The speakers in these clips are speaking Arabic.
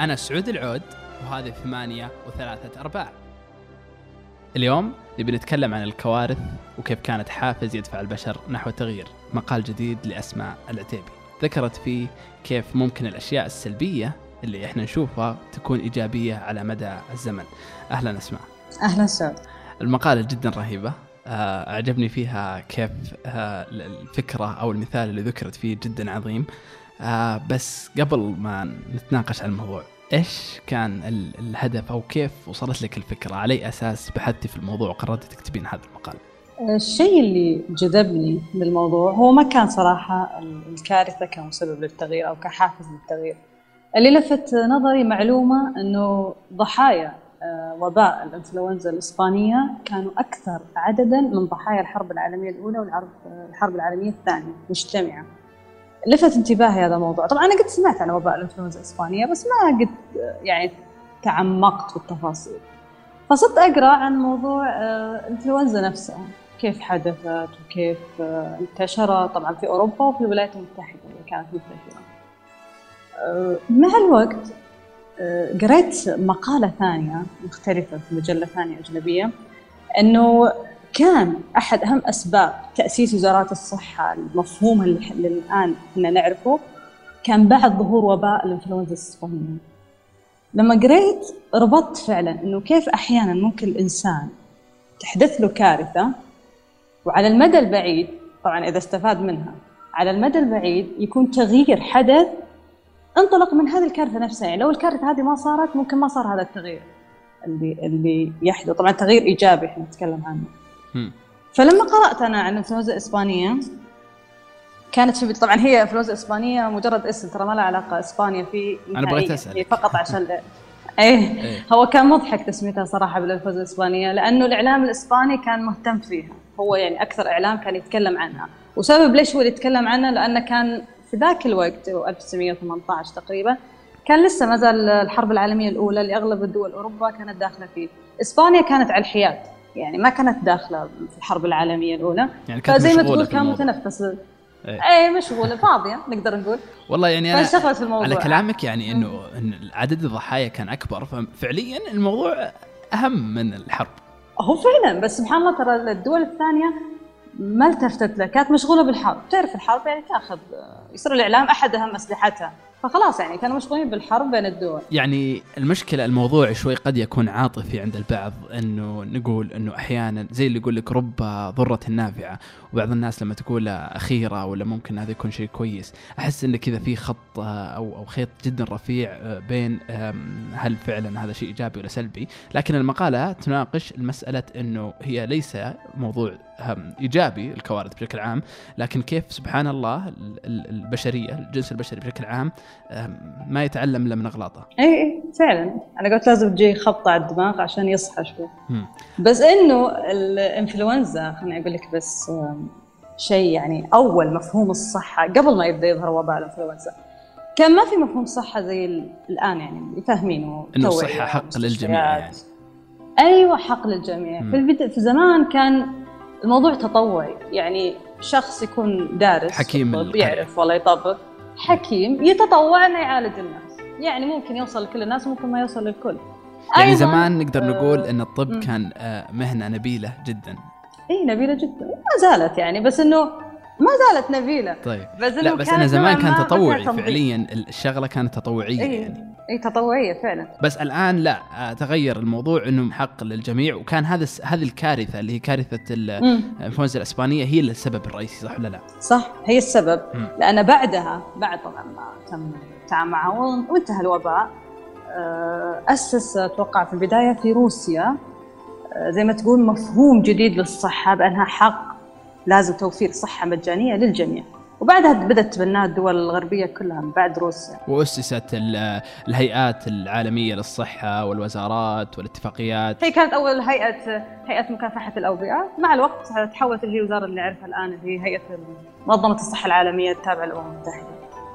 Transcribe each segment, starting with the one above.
أنا سعود العود وهذه ثمانية وثلاثة أرباع. اليوم نبي نتكلم عن الكوارث وكيف كانت حافز يدفع البشر نحو التغيير مقال جديد لأسماء العتيبي. ذكرت فيه كيف ممكن الأشياء السلبية اللي إحنا نشوفها تكون إيجابية على مدى الزمن. أهلا أسماء. أهلا سعود. المقالة جدا رهيبة. آه، أعجبني فيها كيف آه، الفكرة أو المثال اللي ذكرت فيه جدا عظيم. آه، بس قبل ما نتناقش عن الموضوع إيش كان الهدف أو كيف وصلت لك الفكرة؟ على أي أساس بحثتي في الموضوع وقررتي تكتبين هذا المقال؟ الشيء اللي جذبني للموضوع هو ما كان صراحة الكارثة كمسبب للتغيير أو كحافز للتغيير. اللي لفت نظري معلومة إنه ضحايا آه، وباء الإنفلونزا الإسبانية كانوا أكثر عددا من ضحايا الحرب العالمية الأولى والحرب العالمية الثانية مجتمعة. لفت انتباهي هذا الموضوع. طبعا أنا قد سمعت عن وباء الإنفلونزا الإسبانية بس ما قد يعني تعمقت في التفاصيل. فصرت أقرأ عن موضوع الإنفلونزا آه، نفسها كيف حدثت وكيف آه، انتشرت. طبعا في أوروبا وفي الولايات المتحدة اللي كانت منتشره آه، مع الوقت قريت مقالة ثانية مختلفة في مجلة ثانية أجنبية إنه كان أحد أهم أسباب تأسيس وزارات الصحة المفهوم اللي الآن كنا نعرفه كان بعد ظهور وباء الإنفلونزا الاسبانيه لما قريت ربطت فعلا إنه كيف أحيانا ممكن الإنسان تحدث له كارثة وعلى المدى البعيد طبعا إذا استفاد منها على المدى البعيد يكون تغيير حدث انطلق من هذه الكارثة نفسها. يعني لو الكارثة هذه ما صارت ممكن ما صار هذا التغيير اللي اللي يحدث. طبعا تغيير إيجابي إحنا نتكلم عنه. فلما قرأت أنا عن الانفلونزا الإسبانية كانت في طبعا هي انفلونزا إسبانية مجرد اسم ترى ما لها علاقة إسبانيا في أنا بغيت اسال فقط عشان إيه, إيه. هو كان مضحك تسميتها صراحة بالانفلونزا الإسبانية لأنه الإعلام الإسباني كان مهتم فيها. هو يعني أكثر إعلام كان يتكلم عنها. وسبب ليش هو اللي يتكلم عنها؟ لأنه كان في ذاك الوقت 1918 تقريبا كان لسه ما زال الحرب العالمية الأولى اللي أغلب الدول أوروبا كانت داخلة فيه. إسبانيا كانت على الحياد. يعني ما كانت داخلة في الحرب العالمية الأولى. يعني كانت فزي ما تقول كان متنفس. اي مشغولة. فاضية نقدر نقول. والله يعني أنا في الموضوع. على كلامك يعني إنه إن عدد الضحايا كان أكبر. ففعليا الموضوع أهم من الحرب. هو فعلا بس سبحان الله ترى الدول الثانية ما التفتت له كانت مشغولة بالحرب. تعرف الحرب يعني تأخذ يصير الإعلام أحد أهم أسلحتها. فخلاص يعني كانوا مشغولين بالحرب بين الدول. يعني المشكلة الموضوع شوي قد يكون عاطفي عند البعض إنه نقول إنه أحيانا زي اللي يقول لك رب ضره نافعة وبعض الناس لما تقول أخيرة ولا ممكن هذا يكون شيء كويس. أحس انه كذا في خط أو أو خيط جدا رفيع بين هل فعلا هذا شيء إيجابي ولا سلبي؟ لكن المقالة تناقش المساله إنه هي ليس موضوع إيجابي الكوارث بشكل عام لكن كيف سبحان الله البشرية الجنس البشري بشكل عام ما يتعلم إلا من أغلاطه. اي اي فعلا. أنا قلت لازم تجي خبطة على الدماغ عشان يصحى شوي. بس إنه الإنفلونزا خليني أقول لك بس شيء يعني أول مفهوم الصحة قبل ما يبدأ يظهر وباء الإنفلونزا. كان ما في مفهوم صحة زي الآن يعني فاهمينه. إنه الصحه حق للجميع يعني. أيوه حق للجميع. في البدء في زمان كان الموضوع تطوعي. يعني شخص يكون دارس حكيم يعرف ولا يطبق. حكيم يتطوع انه يعالج الناس. يعني ممكن يوصل لكل الناس ممكن ما يوصل للكل. يعني زمان نقدر نقول إن الطب م. كان آه، مهنة نبيلة جدا. إي نبيلة جدا. ما زالت يعني بس إنه ما زالت نبيلة. طيب. بس لا بس أنا زمان كان تطوعي فعليا الشغلة كانت تطوعية إيه يعني. اي تطوعية فعلا بس الآن لا تغير الموضوع إنه حق للجميع وكان هذا هذه الكارثة اللي هي كارثة الإنفلونزا الإسبانية هي السبب الرئيسي صح ولا لا؟ صح هي السبب م. لأن بعدها بعد طبعا ما تم التعامل وانتهى الوباء آه، أسس أتوقع في البداية في روسيا آه، زي ما تقول مفهوم جديد للصحة بأنها حق لازم توفير صحة مجانية للجميع. وبعدها بدأت تبناها الدول الغربية كلها من بعد روسيا. وأسست الهيئات العالمية للصحة والوزارات والاتفاقيات. هي كانت أول هيئة هيئة مكافحة الأوبئة. مع الوقت تحولت اللي هي وزارة اللي نعرفها الآن اللي هي هيئة منظمة الصحة العالمية التابعة للأمم المتحدة.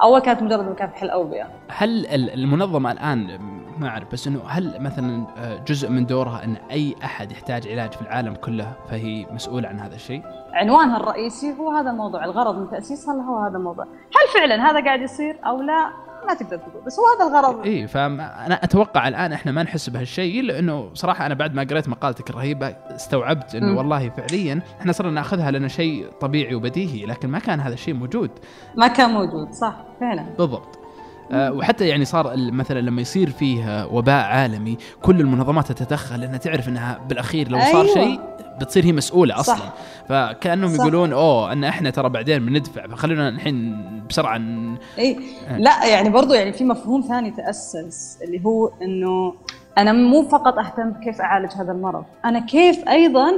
أول كانت مجرد مكافحة الأوبئة. هل المنظمة الآن ما أعرف بس إنه هل مثلا آه، جزء من دورها إن أي أحد يحتاج علاج في العالم كله فهي مسؤوله عن هذا الشيء؟ عنوانها الرئيسي هو هذا الموضوع، الغرض من تاسيسها هو هذا الموضوع، هل فعلا هذا قاعد يصير أو لا؟ ما تقدر تقول بس هو هذا الغرض اي فانا أتوقع الآن إحنا ما نحس بهالشيء لأنه صراحة أنا بعد ما قريت مقالتك الرهيبة استوعبت إنه. والله فعليا إحنا صرنا نأخذها لنا شيء طبيعي وبديهي لكن ما كان هذا الشيء موجود ما كان موجود صح فعلا بالضبط وحتى يعني صار مثلا لما يصير فيه وباء عالمي كل المنظمات تتدخل لأنها تعرف إنها بالأخير لو صار أيوة. شيء بتصير هي مسؤولة أصلا صح. فكأنهم صح. يقولون أوه إن إحنا ترى بعدين بندفع فخلونا الحين بسرعة ن- اي آه. لا يعني برضو يعني في مفهوم ثاني تأسس اللي هو إنه أنا مو فقط أهتم بكيف أعالج هذا المرض أنا كيف أيضا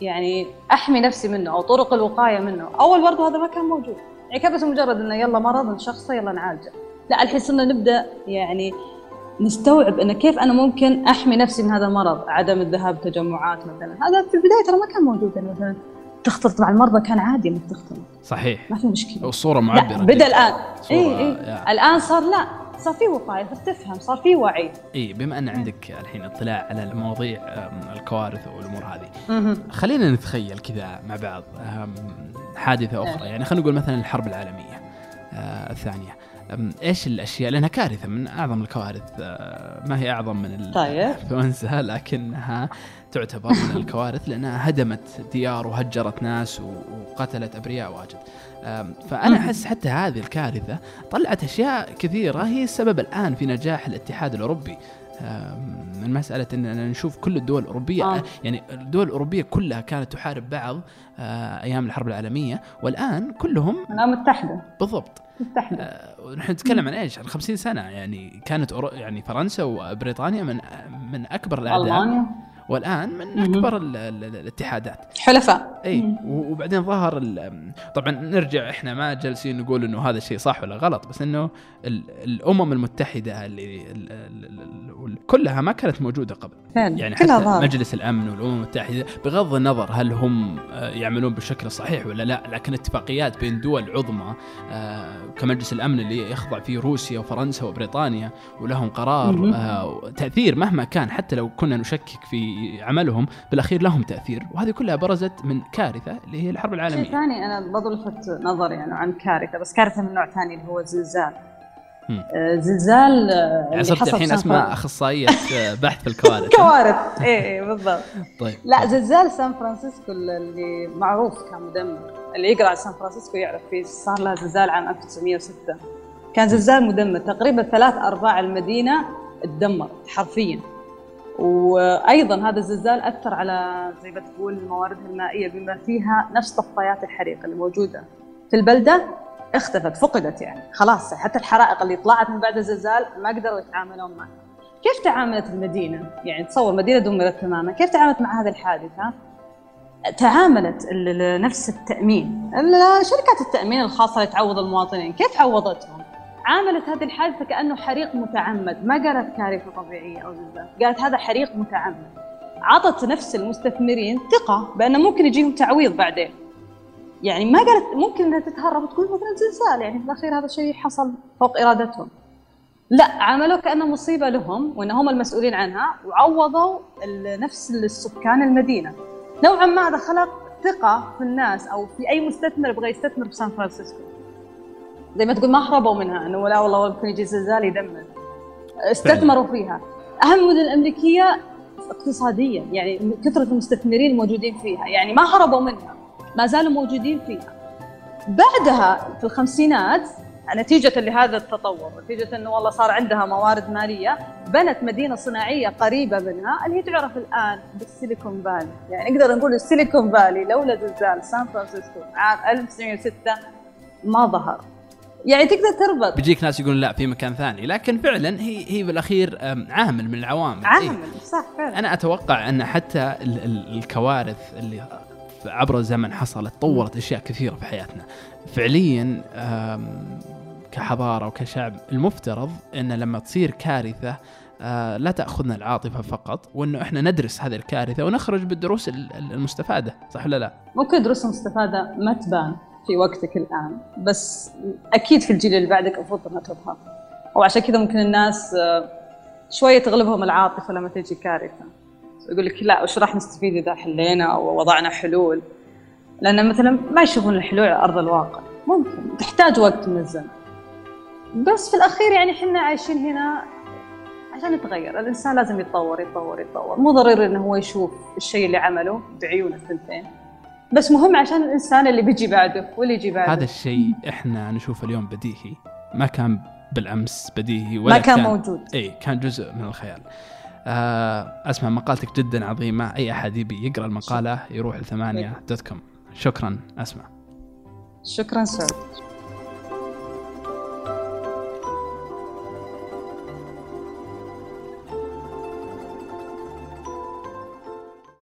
يعني أحمي نفسي منه أو طرق الوقاية منه أول برضو هذا ما كان موجود يعني كيف بس مجرد إنه يلا مرض نشخصه يلا نعالجه لا الحين صرنا نبدأ يعني نستوعب انه كيف أنا ممكن أحمي نفسي من هذا المرض عدم الذهاب تجمعات مثلا. هذا في البداية ترى ما كان موجود يعني مثلا تختلط مع المرضى كان عادي إنك تختلط. صحيح. ما في مشكلة. والصورة معبرة بدأ. الآن. اي اي يا. الآن صار لا صار في وقايه صرت تفهم صار في وعي. اي بما أن عندك الحين اطلاع على المواضيع الكوارث والأمور هذه. خلينا نتخيل كذا مع بعض حادثة أخرى. يعني خلينا نقول مثلا الحرب العالمية آه، الثانية. إيش الأشياء لأنها كارثة من أعظم الكوارث آه، ما هي أعظم من طيب. الإنفلونزا لكنها تعتبر من الكوارث لأنها هدمت ديار وهجرت ناس وقتلت أبرياء واجد فأنا. أحس حتى هذه الكارثة طلعت أشياء كثيرة هي السبب الآن في نجاح الاتحاد الأوروبي من مسألة أننا نشوف كل الدول الأوروبية آه. يعني الدول الأوروبية كلها كانت تحارب بعض آه، أيام الحرب العالمية والآن كلهم متحدة. بالضبط. متحدة. آه، ونحن نتكلم عن إيش؟ عن 50 سنة يعني كانت يعني فرنسا وبريطانيا من من أكبر الأعداء. ألمانيا. والآن من. أكبر ال- ال- ال- الاتحادات. حلفاء. إي وبعدين ظهر ال- طبعا نرجع إحنا ما جالسين نقول إنه هذا الشيء صح ولا غلط بس إنه ال- الأمم المتحدة اللي ال- ال- ال- ال- كلها ما كانت موجودة قبل. فعلا. يعني حتى ظاهر مجلس الأمن والأمم المتحدة بغض النظر هل هم آه، يعملون بالشكل الصحيح ولا لا لكن اتفاقيات بين دول عظمى آه، كمجلس الأمن اللي يخضع فيه روسيا وفرنسا وبريطانيا ولهم قرار. آه، تأثير مهما كان حتى لو كنا نشكك في عملهم بالأخير لهم تأثير. وهذه كلها برزت من كارثة اللي هي الحرب شيء العالميه ثاني أنا برضو لفت نظري يعني عن كارثة بس كارثة من نوع ثاني اللي هو الزلزال مم. آه، زلزال آه، يعني صرت الحين أسمع أخصائية آه، بحث في الكوارث. كوارث اي اي بالضبط. طيب. لا زلزال سان فرانسيسكو اللي معروف كان مدمر اللي يقرأ عن سان فرانسيسكو يعرف فيه صار لها زلزال عام 1906 كان زلزال مدمر تقريبا ثلاث أرباع المدينة تدمرت حرفيا. وأيضا هذا الزلزال أثر على زي ما تقول مواردها المائية بما فيها نفس طفايات الحريق اللي موجودة في البلدة اختفت فقدت يعني خلاص حتى الحرائق اللي طلعت من بعد الزلزال ما قدروا يتعاملون معها كيف تعاملت المدينة؟ يعني تصور مدينة دمرت تماما، كيف تعاملت مع هذه الحادثة؟ تعاملت نفس التأمين، ال- شركات التأمين الخاصة اللي تعوض المواطنين، كيف عوضتهم؟ عاملت هذه الحادثة كأنه حريق متعمد، ما قالت كارثة طبيعية أو زلزال، قالت هذا حريق متعمد. عطت نفس المستثمرين ثقة بأنه ممكن يجيهم تعويض بعدين. يعني ما قالت ممكن إنها تتهرب وتقول مثلا زلزال يعني في الأخير هذا الشيء حصل فوق إرادتهم. لا عملوا كأنه مصيبة لهم وأن هم المسؤولين عنها وعوضوا نفس السكان المدينة نوعا ما هذا خلق ثقة في الناس أو في أي مستثمر يبغى يستثمر في سان فرانسيسكو زي ما تقول ما هربوا منها أنه لا والله ممكن يجي زلزال يدمر. استثمروا فيها. أهم المدن الأمريكية اقتصاديا يعني من كثرة المستثمرين الموجودين فيها. يعني ما هربوا منها ما زالوا موجودين فيها. بعدها في الخمسينات نتيجة لهذا التطور نتيجة أنه والله صار عندها موارد مالية بنت مدينة صناعية قريبة منها اللي هي تعرف الآن بالسيليكون فالي. يعني نقدر نقول السيليكون فالي لولا زلزال سان فرانسيسكو عام 1906 ما ظهر. يعني تقدر تربط. بيجيك ناس يقولون لا في مكان ثاني. لكن فعلا هي هي بالأخير عامل من العوامل. إيه. عامل صح فعلا. أنا أتوقع أن حتى ال- ال- الكوارث اللي عبر الزمن حصلت طورت أشياء كثيرة في حياتنا. فعليا كحضارة وكشعب المفترض أن لما تصير كارثة آه، لا تأخذنا العاطفة فقط وانه إحنا ندرس هذه الكارثة ونخرج بالدروس ال- ال- المستفادة صح ولا لا؟ ممكن دروس مستفادة ما تبان في وقتك الآن. بس أكيد في الجيل اللي بعدك المفروض أنها تظهر وعشان كذا ممكن الناس آه، شوية تغلبهم العاطفة لما تجي كارثة. يقول لك لا وش راح نستفيد إذا حلينا أو وضعنا حلول؟ لأن مثلا ما يشوفون الحلول على أرض الواقع. ممكن. تحتاج وقت من الزمن. بس في الأخير يعني إحنا عايشين هنا عشان نتغير الإنسان لازم يتطور يتطور يتطور. مو ضروري إنه هو يشوف الشيء اللي عمله بعيونه الثنتين. بس مهم عشان الإنسان اللي بيجي بعده واللي يجي بعده. هذا الشيء إحنا نشوفه اليوم بديهي. ما كان بالأمس بديهي ولا ما كان, كان موجود. اي كان جزء من الخيال. آه أسمع مقالتك جدا عظيمة. أي أحد يبي يقرأ المقالة يروح لثمانية دوت كوم. شكرا أسمع. شكرا سعود